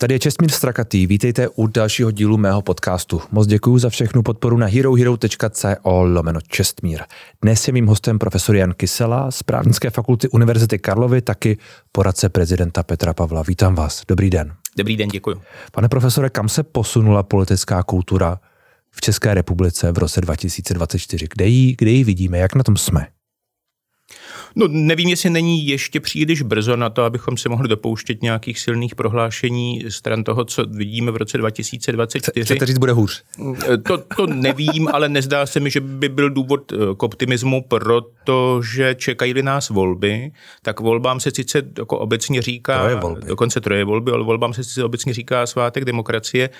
Tady je Čestmír Strakatý, vítejte u dalšího dílu mého podcastu. Moc děkuji za všechnu podporu na herohero.co lomeno Čestmír. Dnes je mým hostem profesor Jan Kysela z právnické fakulty Univerzity Karlovy, taky poradce prezidenta Petra Pavla. Vítám vás. Dobrý den. Dobrý den, děkuji. Pane profesore, kam se posunula politická kultura v České republice v roce 2024? Kde ji, kde ji vidíme? Jak na tom jsme? No nevím, jestli není ještě příliš brzo na to, abychom se mohli dopouštět nějakých silných prohlášení stran toho, co vidíme v roce 2024. Chcete říct, bude hůř? To, to nevím, ale nezdá se mi, že by byl důvod eh, k optimismu, protože čekají nás volby, tak volbám se sice jako obecně říká, troje volby. dokonce troje volby, ale volbám se sice obecně říká svátek demokracie,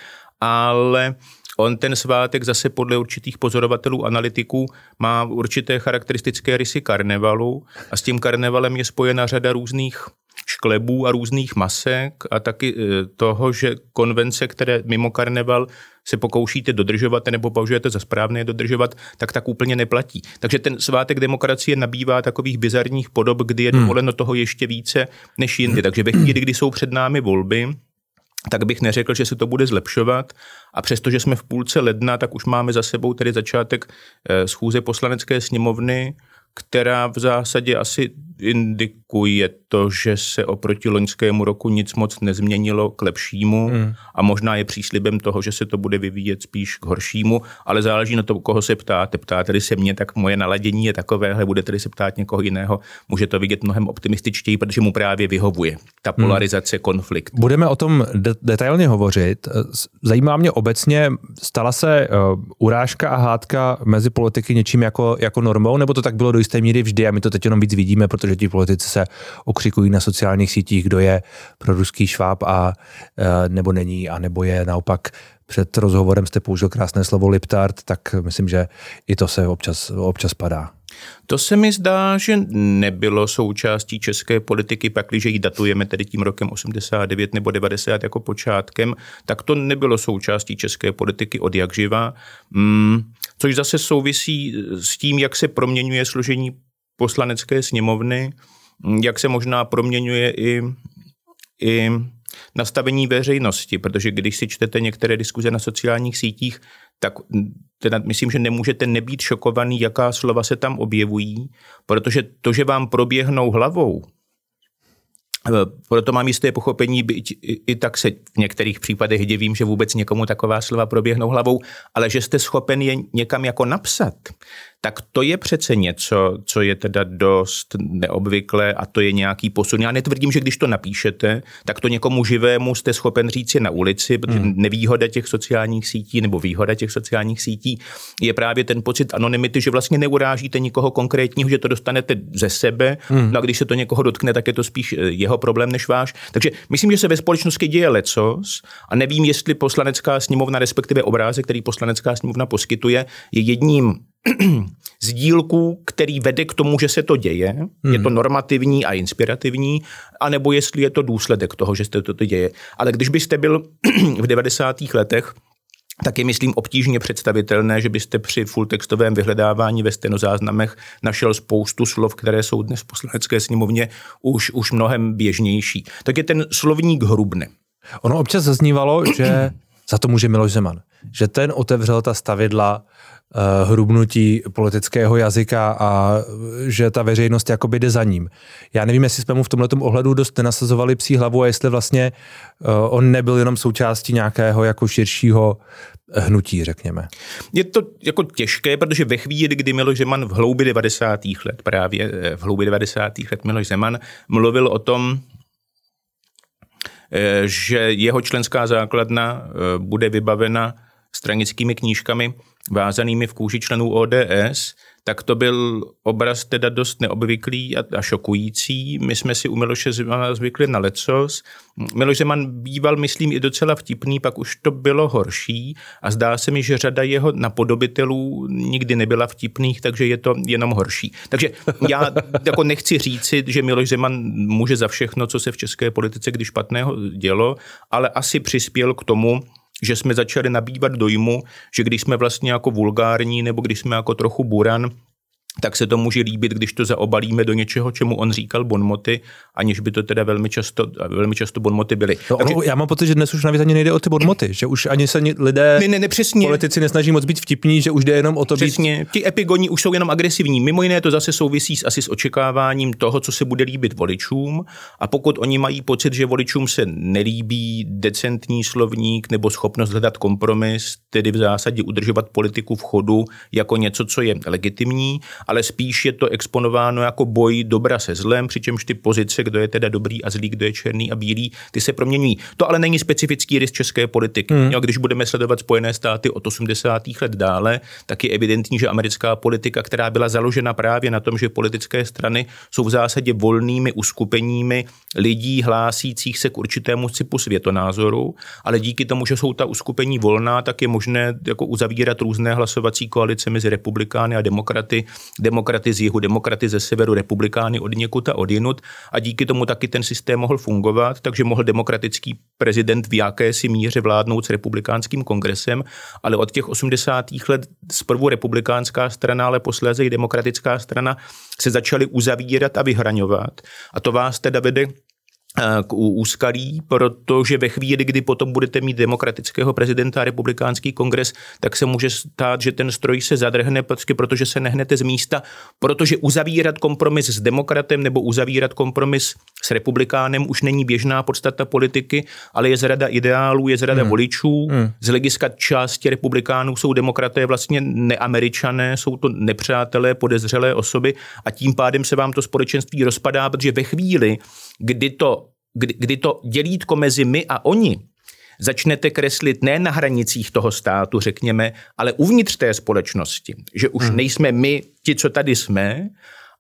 ale On ten svátek zase podle určitých pozorovatelů, analytiků má určité charakteristické rysy karnevalu a s tím karnevalem je spojena řada různých šklebů a různých masek a taky e, toho, že konvence, které mimo karneval se pokoušíte dodržovat nebo považujete za správné dodržovat, tak tak úplně neplatí. Takže ten svátek demokracie nabývá takových bizarních podob, kdy je hmm. dovoleno toho ještě více než jindy. Takže ve chvíli, kdy jsou před námi volby, tak bych neřekl, že se to bude zlepšovat. A přestože jsme v půlce ledna, tak už máme za sebou tedy začátek eh, schůze poslanecké sněmovny, která v zásadě asi indikuje to, že se oproti loňskému roku nic moc nezměnilo k lepšímu hmm. a možná je příslibem toho, že se to bude vyvíjet spíš k horšímu, ale záleží na to, koho se ptáte. Ptáte se mě, tak moje naladění je takovéhle, budete se ptát někoho jiného, může to vidět mnohem optimističtěji, protože mu právě vyhovuje ta hmm. polarizace, hmm. konflikt. Budeme o tom de- detailně hovořit. Zajímá mě obecně, stala se uh, urážka a hádka mezi politiky něčím jako, jako normou, nebo to tak bylo do jisté míry vždy a my to teď jenom víc vidíme, protože ti politici se okřikují na sociálních sítích, kdo je pro ruský šváb a e, nebo není, a nebo je naopak před rozhovorem jste použil krásné slovo liptard, tak myslím, že i to se občas, občas padá. To se mi zdá, že nebylo součástí české politiky, pakliže ji datujeme tedy tím rokem 89 nebo 90 jako počátkem, tak to nebylo součástí české politiky od jak živa, mm, což zase souvisí s tím, jak se proměňuje složení poslanecké sněmovny, jak se možná proměňuje i, i nastavení veřejnosti, protože když si čtete některé diskuze na sociálních sítích, tak teda myslím, že nemůžete nebýt šokovaný, jaká slova se tam objevují, protože to, že vám proběhnou hlavou, Eh, proto mám jisté pochopení, byť i, i tak se v některých případech divím, že vůbec někomu taková slova proběhnou hlavou, ale že jste schopen je někam jako napsat, tak to je přece něco, co je teda dost neobvyklé a to je nějaký posun. Já netvrdím, že když to napíšete, tak to někomu živému jste schopen říct je na ulici, protože hmm. nevýhoda těch sociálních sítí nebo výhoda těch sociálních sítí je právě ten pocit anonymity, že vlastně neurážíte nikoho konkrétního, že to dostanete ze sebe, hmm. no a když se to někoho dotkne, tak je to spíš eh, jeho problém než váš. Takže myslím, že se ve společnosti děje lecos a nevím, jestli poslanecká sněmovna, respektive obrázek, který poslanecká sněmovna poskytuje, je jedním z dílků, který vede k tomu, že se to děje, hmm. je to normativní a inspirativní, anebo jestli je to důsledek toho, že se to, to děje. Ale když byste byl v 90. letech tak je, myslím, obtížně představitelné, že byste při fulltextovém vyhledávání ve stenozáznamech našel spoustu slov, které jsou dnes v poslanecké sněmovně už, už mnohem běžnější. Tak je ten slovník hrubne. Ono občas zaznívalo, že za to může Miloš Zeman. Že ten otevřel ta stavidla hrubnutí politického jazyka a že ta veřejnost jakoby jde za ním. Já nevím, jestli jsme mu v tomhle ohledu dost nenasazovali psí hlavu a jestli vlastně uh, on nebyl jenom součástí nějakého jako širšího hnutí, řekněme. Je to jako těžké, protože ve chvíli, kdy Miloš Zeman v hloubi 90. let, právě eh, v hloubi 90. let Miloš Zeman mluvil o tom, že jeho členská základna bude vybavena stranickými knížkami vázanými v kůži členů ODS, tak to byl obraz teda dost neobvyklý a, a šokující. My jsme si u Miloše Zemana zvykli na lecos. Miloš Zeman býval, myslím, i docela vtipný, pak už to bylo horší a zdá se mi, že řada jeho napodobitelů nikdy nebyla vtipných, takže je to jenom horší. Takže já jako nechci říci, že Miloš Zeman může za všechno, co se v české politice kdy špatného dělo, ale asi přispěl k tomu, že jsme začali nabývat dojmu, že když jsme vlastně jako vulgární nebo když jsme jako trochu buran, tak se to může líbit, když to zaobalíme do něčeho, čemu on říkal bonmoty, aniž by to teda velmi často, velmi často bonmoty byly. No, Takže, já mám pocit, že dnes už navíc ani nejde o ty bonmoty, že už ani se lidé, ne, ne, ne, přesně. politici nesnaží moc být vtipní, že už jde jenom o to přesně. být... Ti epigoní už jsou jenom agresivní. Mimo jiné to zase souvisí s, asi s očekáváním toho, co se bude líbit voličům a pokud oni mají pocit, že voličům se nelíbí decentní slovník nebo schopnost hledat kompromis, tedy v zásadě udržovat politiku v chodu jako něco, co je legitimní, ale spíš je to exponováno jako boj dobra se zlem, přičemž ty pozice, kdo je teda dobrý a zlý, kdo je černý a bílý, ty se proměňují. To ale není specifický rys české politiky. Hmm. Jo, když budeme sledovat Spojené státy od 80. let dále, tak je evidentní, že americká politika, která byla založena právě na tom, že politické strany jsou v zásadě volnými uskupeními lidí hlásících se k určitému typu světonázoru, ale díky tomu, že jsou ta uskupení volná, tak je možné jako uzavírat různé hlasovací koalice mezi republikány a demokraty, demokraty z jihu, demokraty ze severu, republikány od někud a od jinut a díky tomu taky ten systém mohl fungovat, takže mohl demokratický prezident v jakési míře vládnout s republikánským kongresem, ale od těch 80. let zprvu republikánská strana, ale posléze i demokratická strana se začaly uzavírat a vyhraňovat. A to vás teda vede k úskalí, protože ve chvíli, kdy potom budete mít demokratického prezidenta a republikánský kongres, tak se může stát, že ten stroj se zadrhne, prostě protože se nehnete z místa, protože uzavírat kompromis s demokratem nebo uzavírat kompromis s republikánem už není běžná podstata politiky, ale je zrada ideálů, je zrada hmm. voličů. Hmm. Z hlediska části republikánů jsou demokraté vlastně neameričané, jsou to nepřátelé, podezřelé osoby a tím pádem se vám to společenství rozpadá, protože ve chvíli, kdy to, kdy, kdy to dělítko mezi my a oni začnete kreslit ne na hranicích toho státu, řekněme, ale uvnitř té společnosti, že už hmm. nejsme my ti, co tady jsme,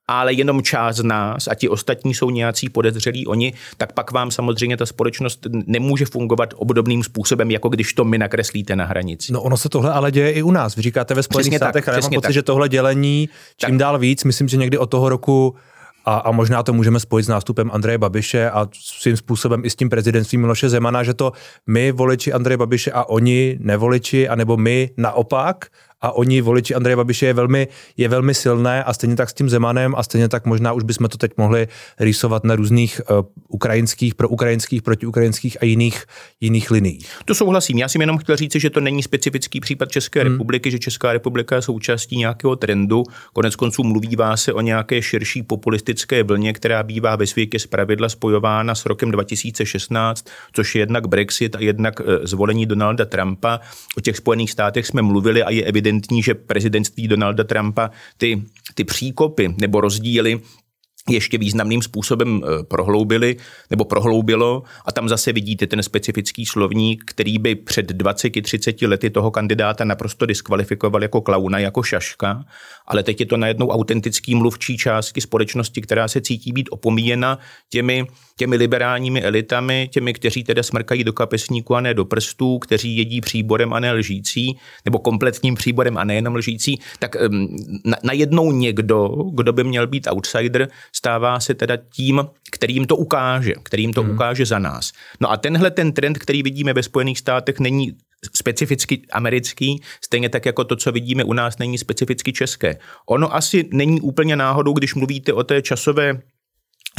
ale jenom část z nás a ti ostatní jsou nějací podezřelí oni, tak pak vám samozřejmě ta společnost nemůže fungovat obdobným způsobem, jako když to my nakreslíte na hranici. No ono se tohle ale děje i u nás. Vy říkáte ve Spojených státech, ale já mám pocit, tak. že tohle dělení čím tak. dál víc, myslím, že někdy od toho roku a, a možná to můžeme spojit s nástupem Andreje Babiše a svým způsobem i s tím prezidentstvím Miloše Zemana, že to my voliči Andreje Babiše a oni nevoliči, anebo my naopak, a oni voliči Andreje Babiše je velmi, je velmi silné a stejně tak s tím Zemanem a stejně tak možná už bychom to teď mohli rýsovat na různých uh, ukrajinských, proukrajinských, protiukrajinských a jiných, jiných liniích. To souhlasím. Já jsem jenom chtěl říct, že to není specifický případ České hmm. republiky, že Česká republika je součástí nějakého trendu. Konec konců mluvívá se o nějaké širší populistické vlně, která bývá ve světě zpravidla spojována s rokem 2016, což je jednak Brexit a jednak eh, zvolení Donalda Trumpa. O těch Spojených státech jsme mluvili a je evidentní, evidentní, že prezidentství Donalda Trumpa ty, ty příkopy nebo rozdíly ještě významným způsobem eh, prohloubili nebo prohloubilo. A tam zase vidíte ten specifický slovník, který by před 20-30 lety toho kandidáta naprosto diskvalifikoval jako klauna, jako šaška, ale teď je to najednou autentický mluvčí části společnosti, která se cítí být opomíjena těmi těmi liberálními elitami, těmi, kteří teda smrkají do kapesníku a ne do prstů, kteří jedí příborem a ne lžící, nebo kompletním příborem a nejenom lžící, tak na, najednou někdo, kdo by měl být outsider, stává se teda tím, kterým to ukáže, kterým to hmm. ukáže za nás. No a tenhle ten trend, který vidíme ve Spojených státech, není specificky americký, stejně tak jako to, co vidíme u nás, není specificky české. Ono asi není úplně náhodou, když mluvíte o té časové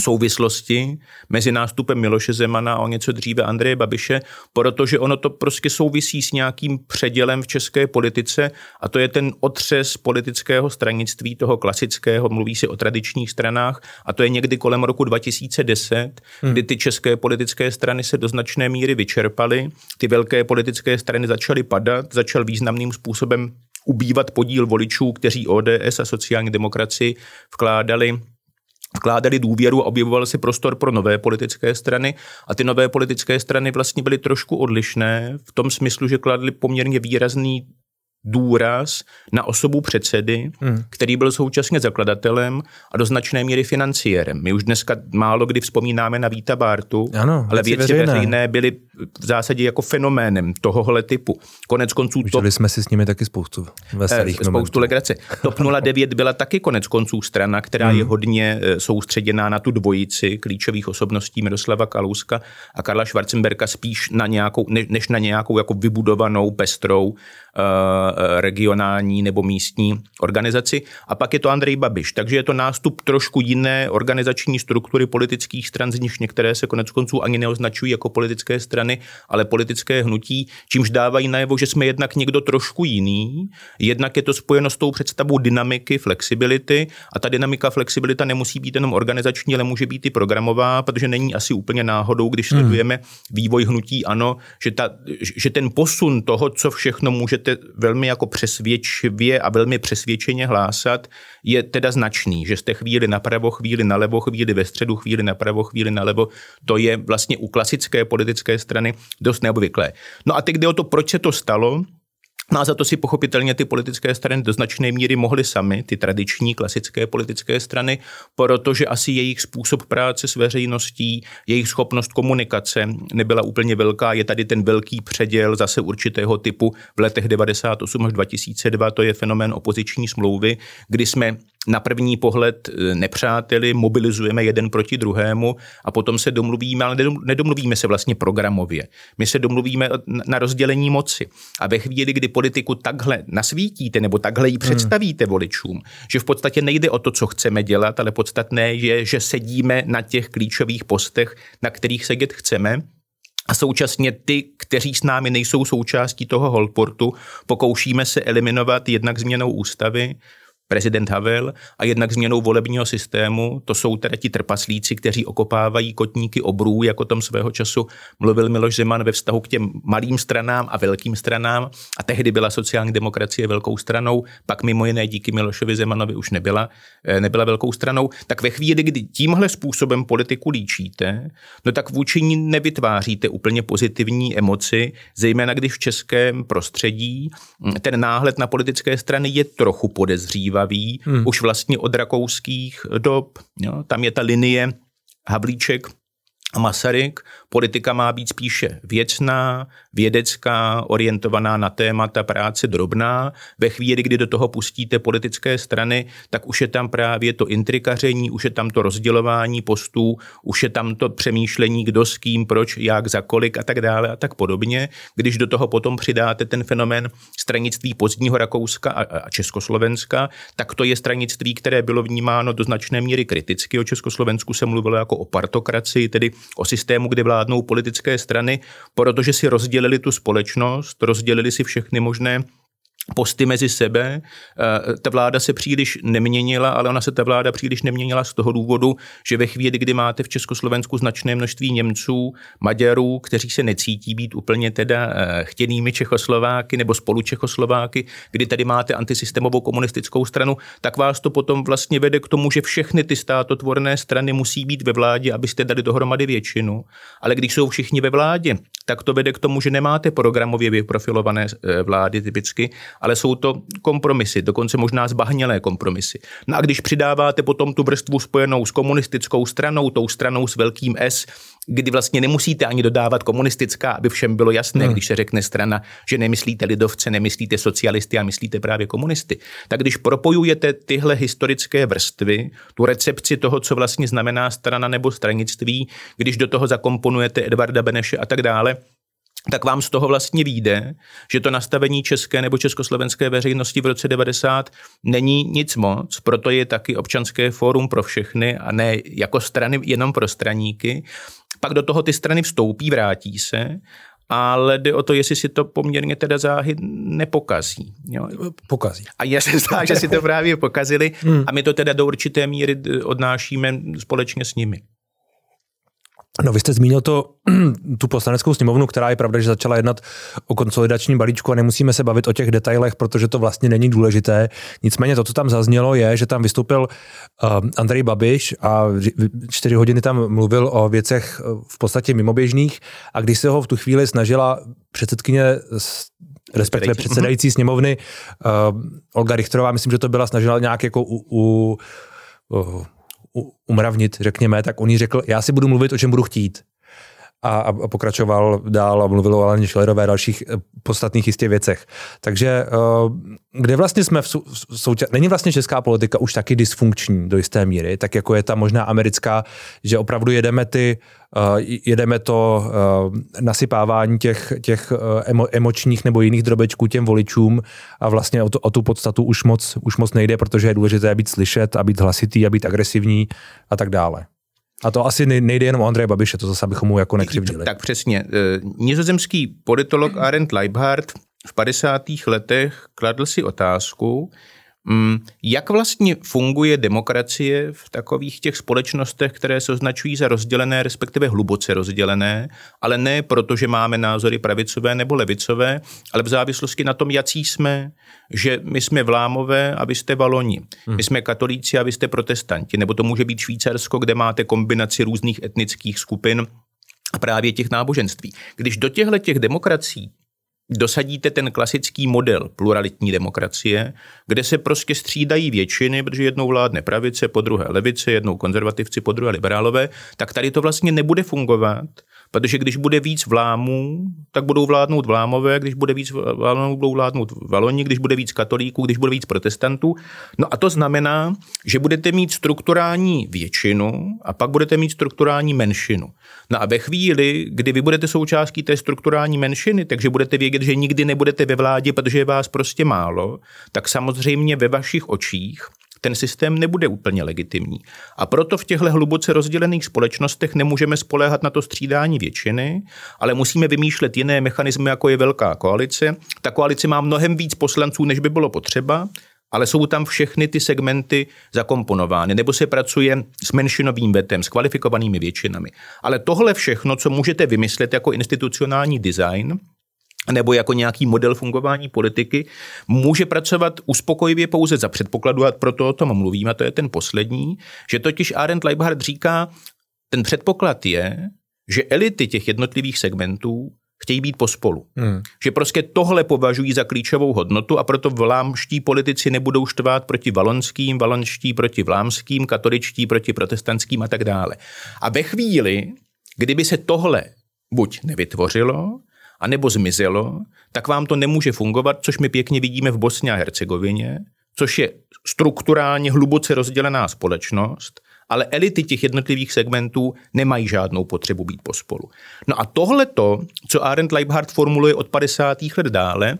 souvislosti mezi nástupem Miloše Zemana a o něco dříve Andreje Babiše, protože ono to prostě souvisí s nějakým předělem v české politice a to je ten otřes politického stranictví, toho klasického, mluví se o tradičních stranách a to je někdy kolem roku 2010, hmm. kdy ty české politické strany se do značné míry vyčerpaly, ty velké politické strany začaly padat, začal významným způsobem ubývat podíl voličů, kteří ODS a sociální demokracii vkládali vkládali důvěru a objevoval se prostor pro nové politické strany. A ty nové politické strany vlastně byly trošku odlišné v tom smyslu, že kladly poměrně výrazný důraz na osobu předsedy, hmm. který byl současně zakladatelem a do značné míry financiérem. My už dneska málo kdy vzpomínáme na Víta Bártu, ano, ale věci veřejné. veřejné byly v zásadě jako fenoménem tohohle typu. Konec konců Užili to... jsme si s nimi taky spoustu veselých eh, Spoustu legrace. TOP 09 byla taky konec konců strana, která hmm. je hodně eh, soustředěná na tu dvojici klíčových osobností Miroslava Kalouska a Karla Schwarzenberga spíš na nějakou, než na nějakou jako vybudovanou, pestrou Eh, regionální nebo místní organizaci. A pak je to Andrej Babiš. Takže je to nástup trošku jiné organizační struktury politických stran, z nich některé se konec konců ani neoznačují jako politické strany, ale politické hnutí, čímž dávají najevo, že jsme jednak někdo trošku jiný, jednak je to spojeno s tou představou dynamiky, flexibility a ta dynamika, flexibilita nemusí být jenom organizační, ale může být i programová, protože není asi úplně náhodou, když hmm. sledujeme vývoj hnutí ano, že, ta, že ten posun toho, co všechno může můžete velmi jako přesvědčivě a velmi přesvědčeně hlásat, je teda značný, že jste chvíli napravo, chvíli nalevo, chvíli ve středu, chvíli napravo, chvíli nalevo. To je vlastně u klasické politické strany dost neobvyklé. No a teď jde o to, proč se to stalo, No a za to si pochopitelně ty politické strany do značné míry mohly sami, ty tradiční klasické politické strany, protože asi jejich způsob práce s veřejností, jejich schopnost komunikace nebyla úplně velká. Je tady ten velký předěl zase určitého typu v letech 98 až 2002, to je fenomén opoziční smlouvy, kdy jsme na první pohled e, nepřáteli, mobilizujeme jeden proti druhému a potom se domluvíme, ale nedomluvíme se vlastně programově. My se domluvíme na rozdělení moci. A ve chvíli, kdy politiku takhle nasvítíte nebo takhle ji hmm. představíte hmm. voličům, že v podstatě nejde o to, co chceme dělat, ale podstatné je, že sedíme na těch klíčových postech, na kterých sedět chceme, a současně ty, kteří s námi nejsou součástí toho holportu, pokoušíme se eliminovat jednak změnou ústavy, prezident Havel a jednak změnou volebního systému. To jsou teda ti trpaslíci, kteří okopávají kotníky obrů, jako tom svého času mluvil Miloš Zeman ve vztahu k těm malým stranám a velkým stranám. A tehdy byla sociální demokracie velkou stranou, pak mimo jiné díky Milošovi Zemanovi už nebyla, eh, nebyla velkou stranou. Tak ve chvíli, kdy tímhle způsobem politiku líčíte, no tak vůči ní nevytváříte úplně pozitivní emoci, zejména když v českém prostředí hm, ten náhled na politické strany je trochu podezřívá zajímavý hmm. už vlastně od rakouských dob. Jo. Tam je ta linie Havlíček a Masaryk. Politika má být spíše věcná, vědecká, orientovaná na témata práce drobná. Ve chvíli, kdy do toho pustíte politické strany, tak už je tam právě to intrikaření, už je tam to rozdělování postů, už je tam to přemýšlení, kdo s kým, proč, jak, za kolik a tak dále a tak podobně. Když do toho potom přidáte ten fenomén stranictví pozdního Rakouska a, Československa, tak to je stranictví, které bylo vnímáno do značné míry kriticky. O Československu se mluvilo jako o partokracii, tedy o systému, kde vládnou politické strany, protože si rozdělili tu společnost, rozdělili si všechny možné posty mezi sebe. Eh, ta vláda se příliš neměnila, ale ona se ta vláda příliš neměnila z toho důvodu, že ve chvíli, kdy máte v Československu značné množství Němců, Maďarů, kteří se necítí být úplně teda eh, chtěnými Čechoslováky nebo spolu Čechoslováky, kdy tady máte antisystémovou komunistickou stranu, tak vás to potom vlastně vede k tomu, že všechny ty státotvorné strany musí být ve vládě, abyste dali dohromady většinu. Ale když jsou všichni ve vládě, tak to vede k tomu, že nemáte programově vyprofilované eh, vlády typicky, ale jsou to kompromisy, dokonce možná zbahnělé kompromisy. No a když přidáváte potom tu vrstvu spojenou s komunistickou stranou, tou stranou s velkým S, kdy vlastně nemusíte ani dodávat komunistická, aby všem bylo jasné, hmm. když se řekne strana, že nemyslíte lidovce, nemyslíte socialisty a myslíte právě komunisty. Tak když propojujete tyhle historické vrstvy, tu recepci toho, co vlastně znamená strana nebo stranictví, když do toho zakomponujete Edvarda Beneše a tak dále, tak vám z toho vlastně vyjde, že to nastavení české nebo československé veřejnosti v roce 90 není nic moc, proto je taky občanské fórum pro všechny a ne jako strany jenom pro straníky. Pak do toho ty strany vstoupí, vrátí se ale jde o to, jestli si to poměrně teda záhy nepokazí. Jo. Pokazí. A je se zdá, že si to právě pokazili hmm. a my to teda do určité míry odnášíme společně s nimi. No vy jste zmínil to, tu poslaneckou sněmovnu, která je pravda, že začala jednat o konsolidačním balíčku a nemusíme se bavit o těch detailech, protože to vlastně není důležité. Nicméně to, co tam zaznělo, je, že tam vystoupil uh, Andrej Babiš a čtyři hodiny tam mluvil o věcech uh, v podstatě mimoběžných. A když se ho v tu chvíli snažila předsedkyně respektive předsedající. sněmovny uh, Olga Richterová, myslím, že to byla, snažila nějak jako u, u, u umravnit, řekněme, tak on jí řekl, já si budu mluvit, o čem budu chtít. A, a pokračoval dál a mluvil o Aleně Schillerové a dalších eh, podstatných jistě věcech. Takže kde vlastně jsme v, sou, souča- Není vlastně česká politika už taky dysfunkční do jisté míry, tak jako je ta možná americká, že opravdu jedeme ty jedeme to nasypávání těch, těch emo, emočních nebo jiných drobečků těm voličům a vlastně o, to, o tu podstatu už moc, už moc nejde, protože je důležité být slyšet a být hlasitý a být agresivní a tak dále. A to asi nejde jenom o Andreje Babiše, to zase bychom mu jako nekřivdili. Tak přesně. E, nizozemský politolog Arendt Leibhardt v 50. letech kladl si otázku, jak vlastně funguje demokracie v takových těch společnostech, které se označují za rozdělené, respektive hluboce rozdělené, ale ne proto, že máme názory pravicové nebo levicové, ale v závislosti na tom, jaký jsme, že my jsme vlámové a vy jste valoni, hmm. my jsme katolíci a vy jste protestanti, nebo to může být Švýcarsko, kde máte kombinaci různých etnických skupin a právě těch náboženství. Když do těchto těch demokracií dosadíte ten klasický model pluralitní demokracie, kde se prostě střídají většiny, protože jednou vládne pravice, po druhé levice, jednou konzervativci, po druhé liberálové, tak tady to vlastně nebude fungovat, Protože když bude víc vlámů, tak budou vládnout vlámové, když bude víc vlámů, budou vládnout valoni, když bude víc katolíků, když bude víc protestantů. No a to znamená, že budete mít strukturální většinu a pak budete mít strukturální menšinu. No a ve chvíli, kdy vy budete součástí té strukturální menšiny, takže budete vědět, že nikdy nebudete ve vládě, protože je vás prostě málo, tak samozřejmě ve vašich očích ten systém nebude úplně legitimní. A proto v těchto hluboce rozdělených společnostech nemůžeme spoléhat na to střídání většiny, ale musíme vymýšlet jiné mechanismy, jako je velká koalice. Ta koalice má mnohem víc poslanců, než by bylo potřeba, ale jsou tam všechny ty segmenty zakomponovány, nebo se pracuje s menšinovým vetem, s kvalifikovanými většinami. Ale tohle všechno, co můžete vymyslet jako institucionální design, nebo jako nějaký model fungování politiky, může pracovat uspokojivě pouze za předpokladu, a proto o tom mluvím, a to je ten poslední, že totiž Arendt Leibhardt říká, ten předpoklad je, že elity těch jednotlivých segmentů chtějí být pospolu. Hmm. Že prostě tohle považují za klíčovou hodnotu a proto vlámští politici nebudou štvát proti valonským, valonští proti vlámským, katoličtí proti protestantským a tak dále. A ve chvíli, kdyby se tohle buď nevytvořilo, anebo zmizelo, tak vám to nemůže fungovat, což my pěkně vidíme v Bosně a Hercegovině, což je strukturálně hluboce rozdělená společnost, ale elity těch jednotlivých segmentů nemají žádnou potřebu být pospolu. No a tohle to, co Arendt Leibhardt formuluje od 50. let dále,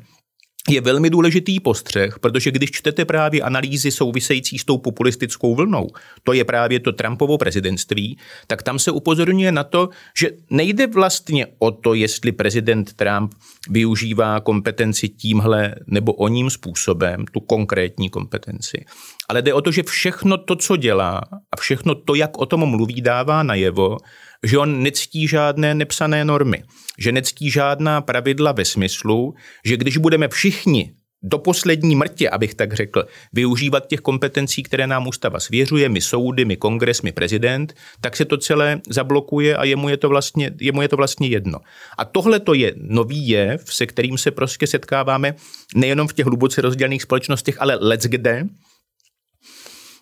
je velmi důležitý postřeh, protože když čtete právě analýzy související s tou populistickou vlnou, to je právě to Trumpovo prezidentství, tak tam se upozorňuje na to, že nejde vlastně o to, jestli prezident Trump využívá kompetenci tímhle nebo oním způsobem, tu konkrétní kompetenci, ale jde o to, že všechno to, co dělá a všechno to, jak o tom mluví, dává najevo, že on nectí žádné nepsané normy, že nectí žádná pravidla ve smyslu, že když budeme všichni do poslední mrtě, abych tak řekl, využívat těch kompetencí, které nám ústava svěřuje, my soudy, my kongres, my prezident, tak se to celé zablokuje a jemu je to vlastně, jemu je to vlastně jedno. A tohle to je nový jev, se kterým se prostě setkáváme nejenom v těch hluboce rozdělených společnostech, ale let's kde.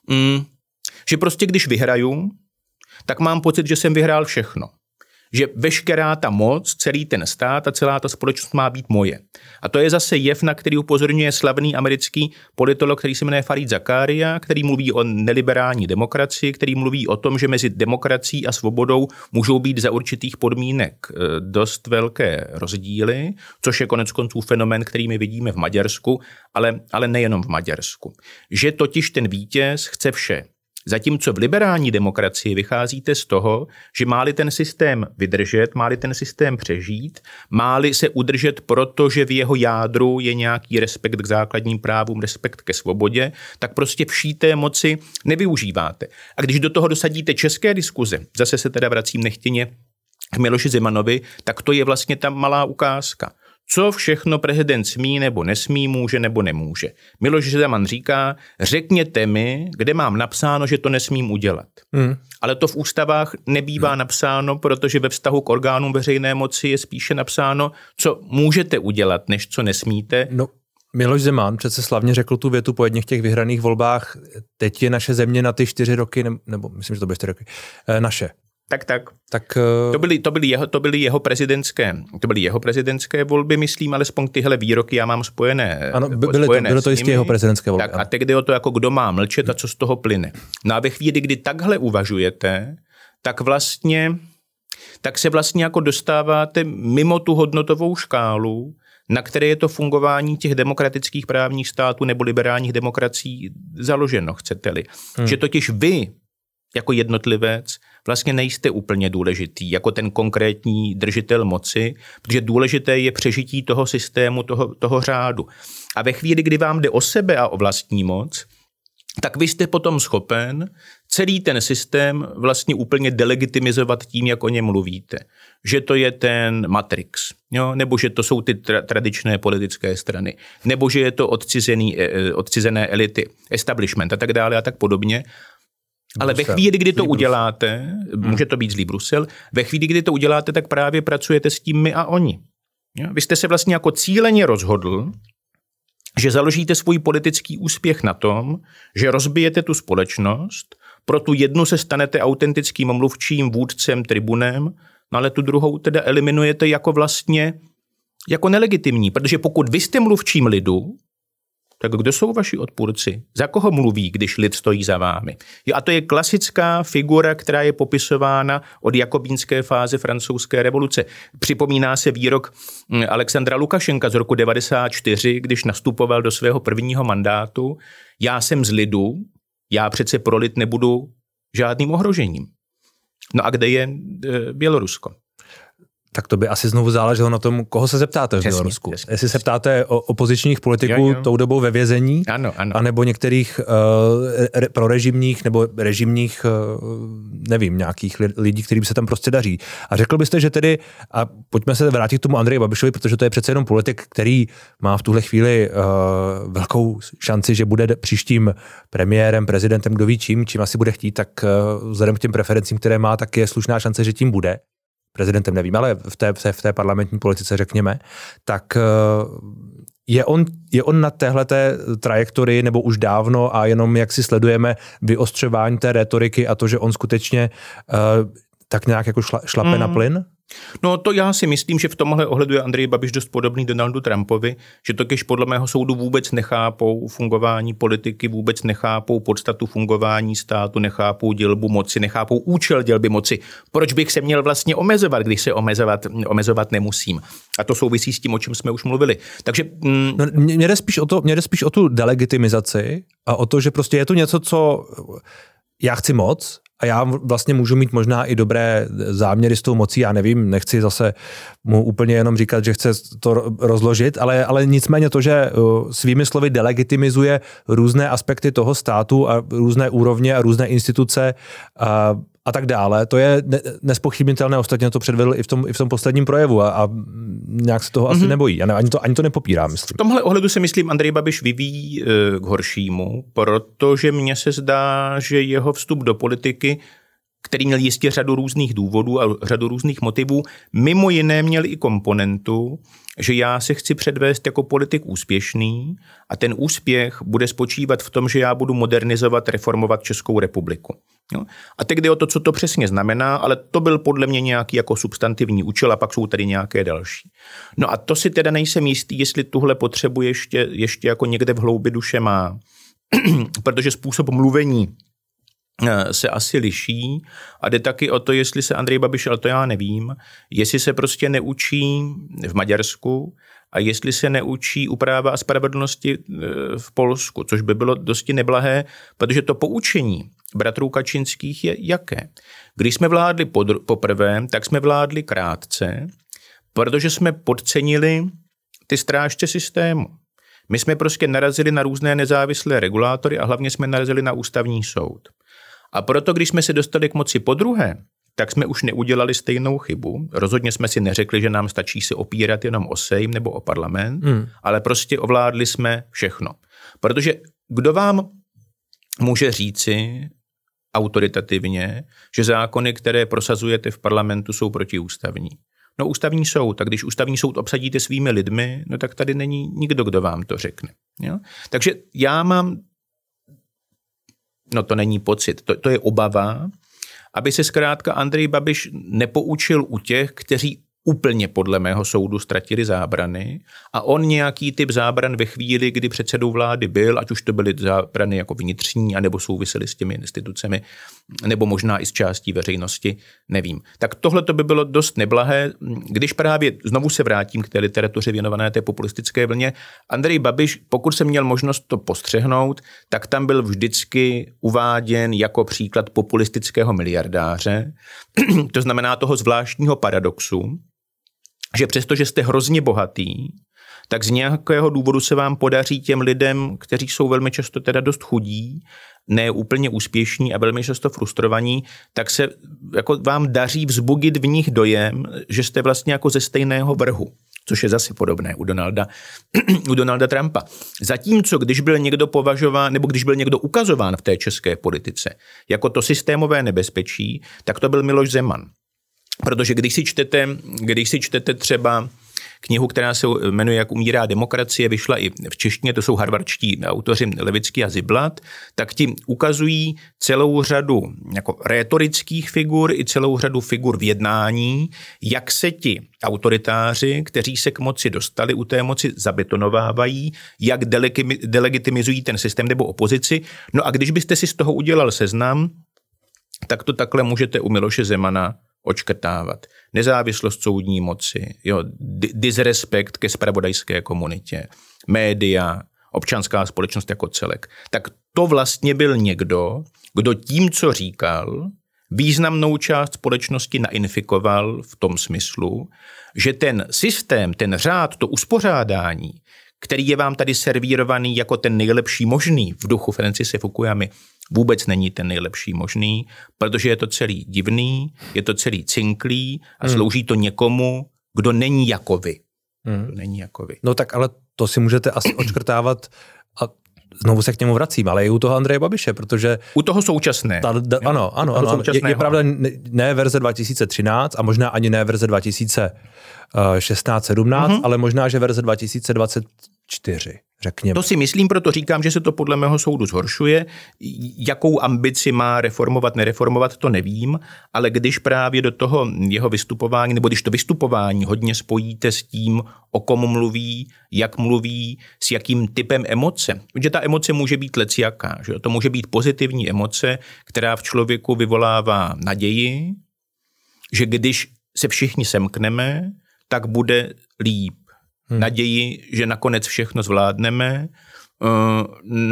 Mm, že prostě když vyhraju, tak mám pocit, že jsem vyhrál všechno. Že veškerá ta moc, celý ten stát a celá ta společnost má být moje. A to je zase jev, na který upozorňuje slavný americký politolog, který se jmenuje Farid Zakaria, který mluví o neliberální demokracii, který mluví o tom, že mezi demokracií a svobodou můžou být za určitých podmínek e, dost velké rozdíly, což je konec konců fenomén, který my vidíme v Maďarsku, ale, ale nejenom v Maďarsku. Že totiž ten vítěz chce vše Zatímco v liberální demokracii vycházíte z toho, že máli ten systém vydržet, máli ten systém přežít, máli se udržet proto, že v jeho jádru je nějaký respekt k základním právům, respekt ke svobodě, tak prostě vší té moci nevyužíváte. A když do toho dosadíte české diskuze, zase se teda vracím nechtěně k Miloši Zemanovi, tak to je vlastně ta malá ukázka co všechno prezident smí nebo nesmí, může nebo nemůže. Miloš Zeman říká, řekněte mi, kde mám napsáno, že to nesmím udělat. Hmm. Ale to v ústavách nebývá hmm. napsáno, protože ve vztahu k orgánům veřejné moci je spíše napsáno, co můžete udělat, než co nesmíte. No. Miloš Zeman přece slavně řekl tu větu po jedných těch vyhraných volbách, teď je naše země na ty čtyři roky, nebo myslím, že to bude čtyři roky, eh, naše. Tak, tak. tak uh... to, byly, to, byly jeho, to, byly jeho prezidentské, to byly jeho prezidentské volby, myslím, alespoň tyhle výroky já mám spojené. Ano, byly spojené to, bylo to jistě jeho prezidentské volby. Tak, a teď jde o to, jako kdo má mlčet a co z toho plyne. No a ve chvíli, kdy takhle uvažujete, tak vlastně tak se vlastně jako dostáváte mimo tu hodnotovou škálu, na které je to fungování těch demokratických právních států nebo liberálních demokracií založeno, chcete-li. Hmm. Že totiž vy jako jednotlivec vlastně nejste úplně důležitý, jako ten konkrétní držitel moci, protože důležité je přežití toho systému, toho, toho řádu. A ve chvíli, kdy vám jde o sebe a o vlastní moc, tak vy jste potom schopen celý ten systém vlastně úplně delegitimizovat tím, jak o něm mluvíte. Že to je ten Matrix, jo? nebo že to jsou ty tra- tradičné politické strany, nebo že je to odcizený, e, odcizené elity, establishment a tak dále a tak podobně. Ale Brusel. ve chvíli, kdy to uděláte, hmm. může to být zlý Brusel, ve chvíli, kdy to uděláte, tak právě pracujete s tím my a oni. Vy jste se vlastně jako cíleně rozhodl, že založíte svůj politický úspěch na tom, že rozbijete tu společnost, pro tu jednu se stanete autentickým mluvčím, vůdcem, tribunem, no ale tu druhou teda eliminujete jako vlastně jako nelegitimní, protože pokud vy jste mluvčím lidu, tak kdo jsou vaši odpůrci? Za koho mluví, když lid stojí za vámi? Jo, a to je klasická figura, která je popisována od jakobínské fáze francouzské revoluce. Připomíná se výrok hm, Alexandra Lukašenka z roku 94, když nastupoval do svého prvního mandátu. Já jsem z lidu, já přece pro lid nebudu žádným ohrožením. No a kde je e, Bělorusko? Tak to by asi znovu záleželo na tom, koho se zeptáte v Bělorusku. Jestli se ptáte o opozičních politiků jo, jo. tou dobou ve vězení, ano, ano. anebo některých uh, re, prorežimních nebo režimních, uh, nevím, nějakých lidí, kterým se tam prostě daří. A řekl byste, že tedy, a pojďme se vrátit k tomu Andreji Babišovi, protože to je přece jenom politik, který má v tuhle chvíli uh, velkou šanci, že bude příštím premiérem, prezidentem, kdo ví čím, čím asi bude chtít, tak uh, vzhledem k těm preferencím, které má, tak je slušná šance, že tím bude prezidentem nevím, ale v té, v té parlamentní politice řekněme, tak eh, je on, je on na téhle trajektorii nebo už dávno a jenom jak si sledujeme vyostřování té retoriky a to, že on skutečně uh, tak nějak jako šla, šlape mm. na plyn? No to já si myslím, že v tomhle ohledu je Andrej Babiš dost podobný Donaldu Trumpovi, že totiž podle mého soudu vůbec nechápou fungování politiky, vůbec nechápou podstatu fungování státu, nechápou dělbu moci, nechápou účel dělby moci. Proč bych se měl vlastně omezovat, když se omezovat, omezovat nemusím? A to souvisí s tím, o čem jsme už mluvili. Takže... Mm, no, mě, jde spíš o to, mě jde spíš o tu delegitimizaci a o to, že prostě je to něco, co já chci moc a já vlastně můžu mít možná i dobré záměry s tou mocí, já nevím, nechci zase mu úplně jenom říkat, že chce to rozložit, ale, ale nicméně to, že uh, svými slovy delegitimizuje různé aspekty toho státu a různé úrovně a různé instituce a, a tak dále, to je nespochybnitelné, ostatně to předvedl i v tom, i v tom posledním projevu a, a nějak se toho mm-hmm. asi mhm. nebojí. A ani to, ani to nepopírá, myslím. V tomhle ohledu si myslím, Andrej Babiš vyvíjí e, k horšímu, protože mně se zdá, že jeho vstup do politiky který měl jistě řadu různých důvodů a řadu různých motivů. Mimo jiné měl i komponentu, že já se chci předvést jako politik úspěšný a ten úspěch bude spočívat v tom, že já budu modernizovat, reformovat Českou republiku. Jo? A teď jde o to, co to přesně znamená, ale to byl podle mě nějaký jako substantivní účel a pak jsou tady nějaké další. No a to si teda nejsem jistý, jestli tuhle potřebu ještě, ještě jako někde v hloubi duše má. Protože způsob mluvení Eh, se asi liší a jde taky o to, jestli se Andrej Babiš, ale to já nevím, jestli se prostě neučí v Maďarsku a jestli se neučí u práva a spravedlnosti eh, v Polsku, což by bylo dosti neblahé, protože to poučení bratrů Kačinských je jaké? Když jsme vládli poprvé, tak jsme vládli krátce, protože jsme podcenili ty strážce systému. My jsme prostě narazili na různé nezávislé regulátory a hlavně jsme narazili na ústavní soud. A proto, když jsme se dostali k moci po druhé, tak jsme už neudělali stejnou chybu. Rozhodně jsme si neřekli, že nám stačí se opírat jenom o Sejm nebo o parlament, hmm. ale prostě ovládli jsme všechno. Protože kdo vám může říci autoritativně, že zákony, které prosazujete v parlamentu, jsou protiústavní? No ústavní soud. Tak když ústavní soud obsadíte svými lidmi, no tak tady není nikdo, kdo vám to řekne. Jo? Takže já mám no to není pocit, to, to je obava aby se zkrátka Andrej Babiš nepoučil u těch, kteří úplně podle mého soudu ztratili zábrany a on nějaký typ zábran ve chvíli, kdy předsedou vlády byl, ať už to byly zábrany jako vnitřní, anebo souvisely s těmi institucemi, nebo možná i s částí veřejnosti, nevím. Tak tohle to by bylo dost neblahé, když právě znovu se vrátím k té literatuře věnované té populistické vlně. Andrej Babiš, pokud jsem měl možnost to postřehnout, tak tam byl vždycky uváděn jako příklad populistického miliardáře, to znamená toho zvláštního paradoxu, že přestože jste hrozně bohatý, tak z nějakého důvodu se vám podaří těm lidem, kteří jsou velmi často teda dost chudí, ne úplně úspěšní a velmi často frustrovaní, tak se jako vám daří vzbudit v nich dojem, že jste vlastně jako ze stejného vrhu což je zase podobné u Donalda, u Donalda Trumpa. Zatímco, když byl někdo považován, nebo když byl někdo ukazován v té české politice jako to systémové nebezpečí, tak to byl Miloš Zeman. Protože když si čtete, když si čtete třeba knihu, která se jmenuje Jak umírá demokracie, vyšla i v češtině, to jsou harvardští autoři Levický a Ziblat, tak ti ukazují celou řadu jako retorických figur i celou řadu figur v jednání, jak se ti autoritáři, kteří se k moci dostali, u té moci zabetonovávají, jak delegitimizují ten systém nebo opozici. No a když byste si z toho udělal seznam, tak to takhle můžete u Miloše Zemana očkrtávat. Nezávislost soudní moci, jo, disrespekt ke spravodajské komunitě, média, občanská společnost jako celek. Tak to vlastně byl někdo, kdo tím, co říkal, významnou část společnosti nainfikoval v tom smyslu, že ten systém, ten řád, to uspořádání, který je vám tady servírovaný jako ten nejlepší možný v duchu Francise Fukuyamy, vůbec není ten nejlepší možný, protože je to celý divný, je to celý cinklý a hmm. slouží to někomu, kdo není jako vy. Hmm. Kdo není jako vy. No tak ale to si můžete asi očkrtávat a znovu se k němu vracím, ale i u toho Andreje Babiše, protože... U toho současné. Ta, da, ano, ano, ano. Je, je pravda, ne, ne verze 2013 a možná ani ne verze 2016-17, mm-hmm. ale možná, že verze 2024 řekněme. To si myslím, proto říkám, že se to podle mého soudu zhoršuje. Jakou ambici má reformovat, nereformovat, to nevím, ale když právě do toho jeho vystupování, nebo když to vystupování hodně spojíte s tím, o kom mluví, jak mluví, s jakým typem emoce. Protože ta emoce může být leciaká, že? to může být pozitivní emoce, která v člověku vyvolává naději, že když se všichni semkneme, tak bude líp hmm. naději, že nakonec všechno zvládneme, eh,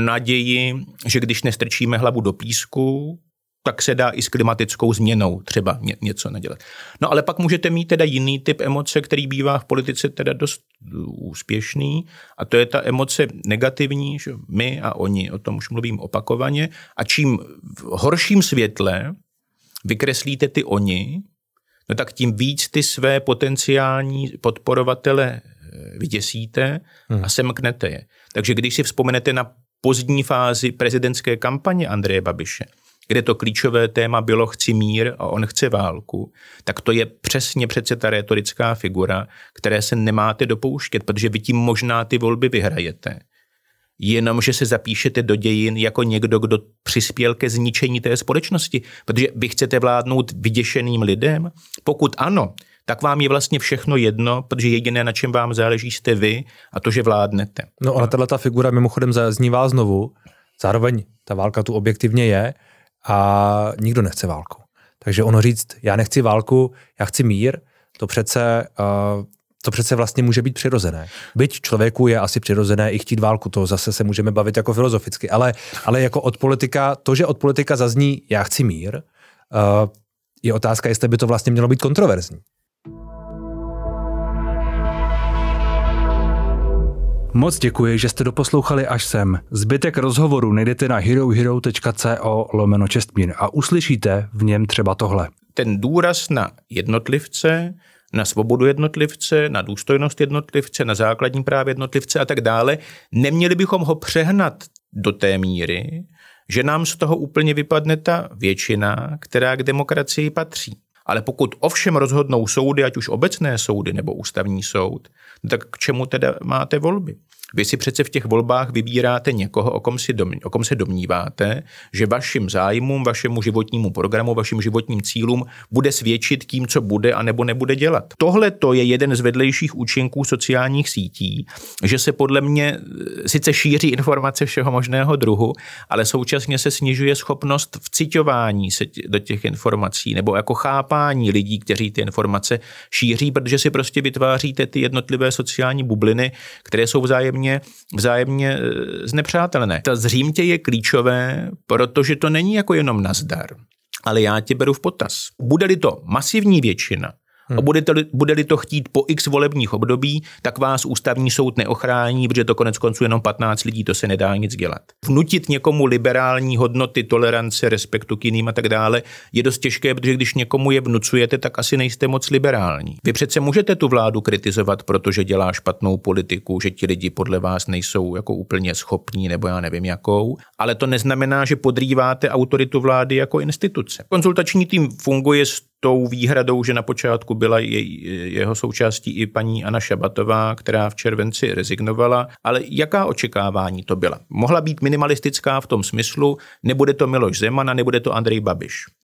naději, že když nestrčíme hlavu do písku, tak se dá i s klimatickou změnou třeba něco nedělat. No ale pak můžete mít teda jiný typ emoce, který bývá v politice teda dost úspěšný a to je ta emoce negativní, že my a oni, o tom už mluvím opakovaně a čím v horším světle vykreslíte ty oni, no tak tím víc ty své potenciální podporovatele vyděsíte hmm. a semknete je. Takže když si vzpomenete na pozdní fázi prezidentské kampaně Andreje Babiše, kde to klíčové téma bylo chci mír a on chce válku, tak to je přesně přece ta retorická figura, které se nemáte dopouštět, protože vy tím možná ty volby vyhrajete. Jenom, že se zapíšete do dějin jako někdo, kdo přispěl ke zničení té společnosti, protože vy chcete vládnout vyděšeným lidem. Pokud ano, tak vám je vlastně všechno jedno, protože jediné, na čem vám záleží, jste vy a to, že vládnete. No ale tahle ta figura mimochodem zaznívá znovu. Zároveň ta válka tu objektivně je a nikdo nechce válku. Takže ono říct, já nechci válku, já chci mír, to přece, uh, to přece vlastně může být přirozené. Byť člověku je asi přirozené i chtít válku, to zase se můžeme bavit jako filozoficky, ale, ale jako od politika, to, že od politika zazní já chci mír, uh, je otázka, jestli by to vlastně mělo být kontroverzní. Moc děkuji, že jste doposlouchali až sem. Zbytek rozhovoru najdete na herohero.co lomeno čestmír a uslyšíte v něm třeba tohle. Ten důraz na jednotlivce, na svobodu jednotlivce, na důstojnost jednotlivce, na základní práv jednotlivce a tak dále, neměli bychom ho přehnat do té míry, že nám z toho úplně vypadne ta většina, která k demokracii patří. Ale pokud ovšem rozhodnou soudy, ať už obecné soudy nebo ústavní soud, tak k čemu teda máte volby? Vy si přece v těch volbách vybíráte někoho, o kom, si dom, o kom se domníváte, že vašim zájmům, vašemu životnímu programu, vašim životním cílům bude svědčit tím, co bude a nebo nebude dělat. Tohle to je jeden z vedlejších účinků sociálních sítí, že se podle mě e, sice šíří informace všeho možného druhu, ale současně se snižuje schopnost vcitování se do těch informací nebo jako chápání lidí, kteří ty informace šíří, protože si prostě vytváříte ty jednotlivé sociální bubliny, které jsou vzájemně vzájemně, vzájemně e, znepřátelné. Ta zřímtě je klíčové, protože to není jako jenom nazdar, ale já tě beru v potaz. Bude-li to masivní většina, Hmm. A budete-li, bude-li to chtít po x volebních období, tak vás ústavní soud neochrání, protože to konec konců jenom 15 lidí, to se nedá nic dělat. Vnutit někomu liberální hodnoty, tolerance, respektu k jiným a tak dále je dost těžké, protože když někomu je vnucujete, tak asi nejste moc liberální. Vy přece můžete tu vládu kritizovat, protože dělá špatnou politiku, že ti lidi podle vás nejsou jako úplně schopní nebo já nevím jakou, ale to neznamená, že podrýváte autoritu vlády jako instituce. Konzultační tým funguje tou výhradou, že na počátku byla jej, jeho součástí i paní Anna Šabatová, která v červenci rezignovala, ale jaká očekávání to byla? Mohla být minimalistická v tom smyslu, nebude to Miloš Zeman a nebude to Andrej Babiš.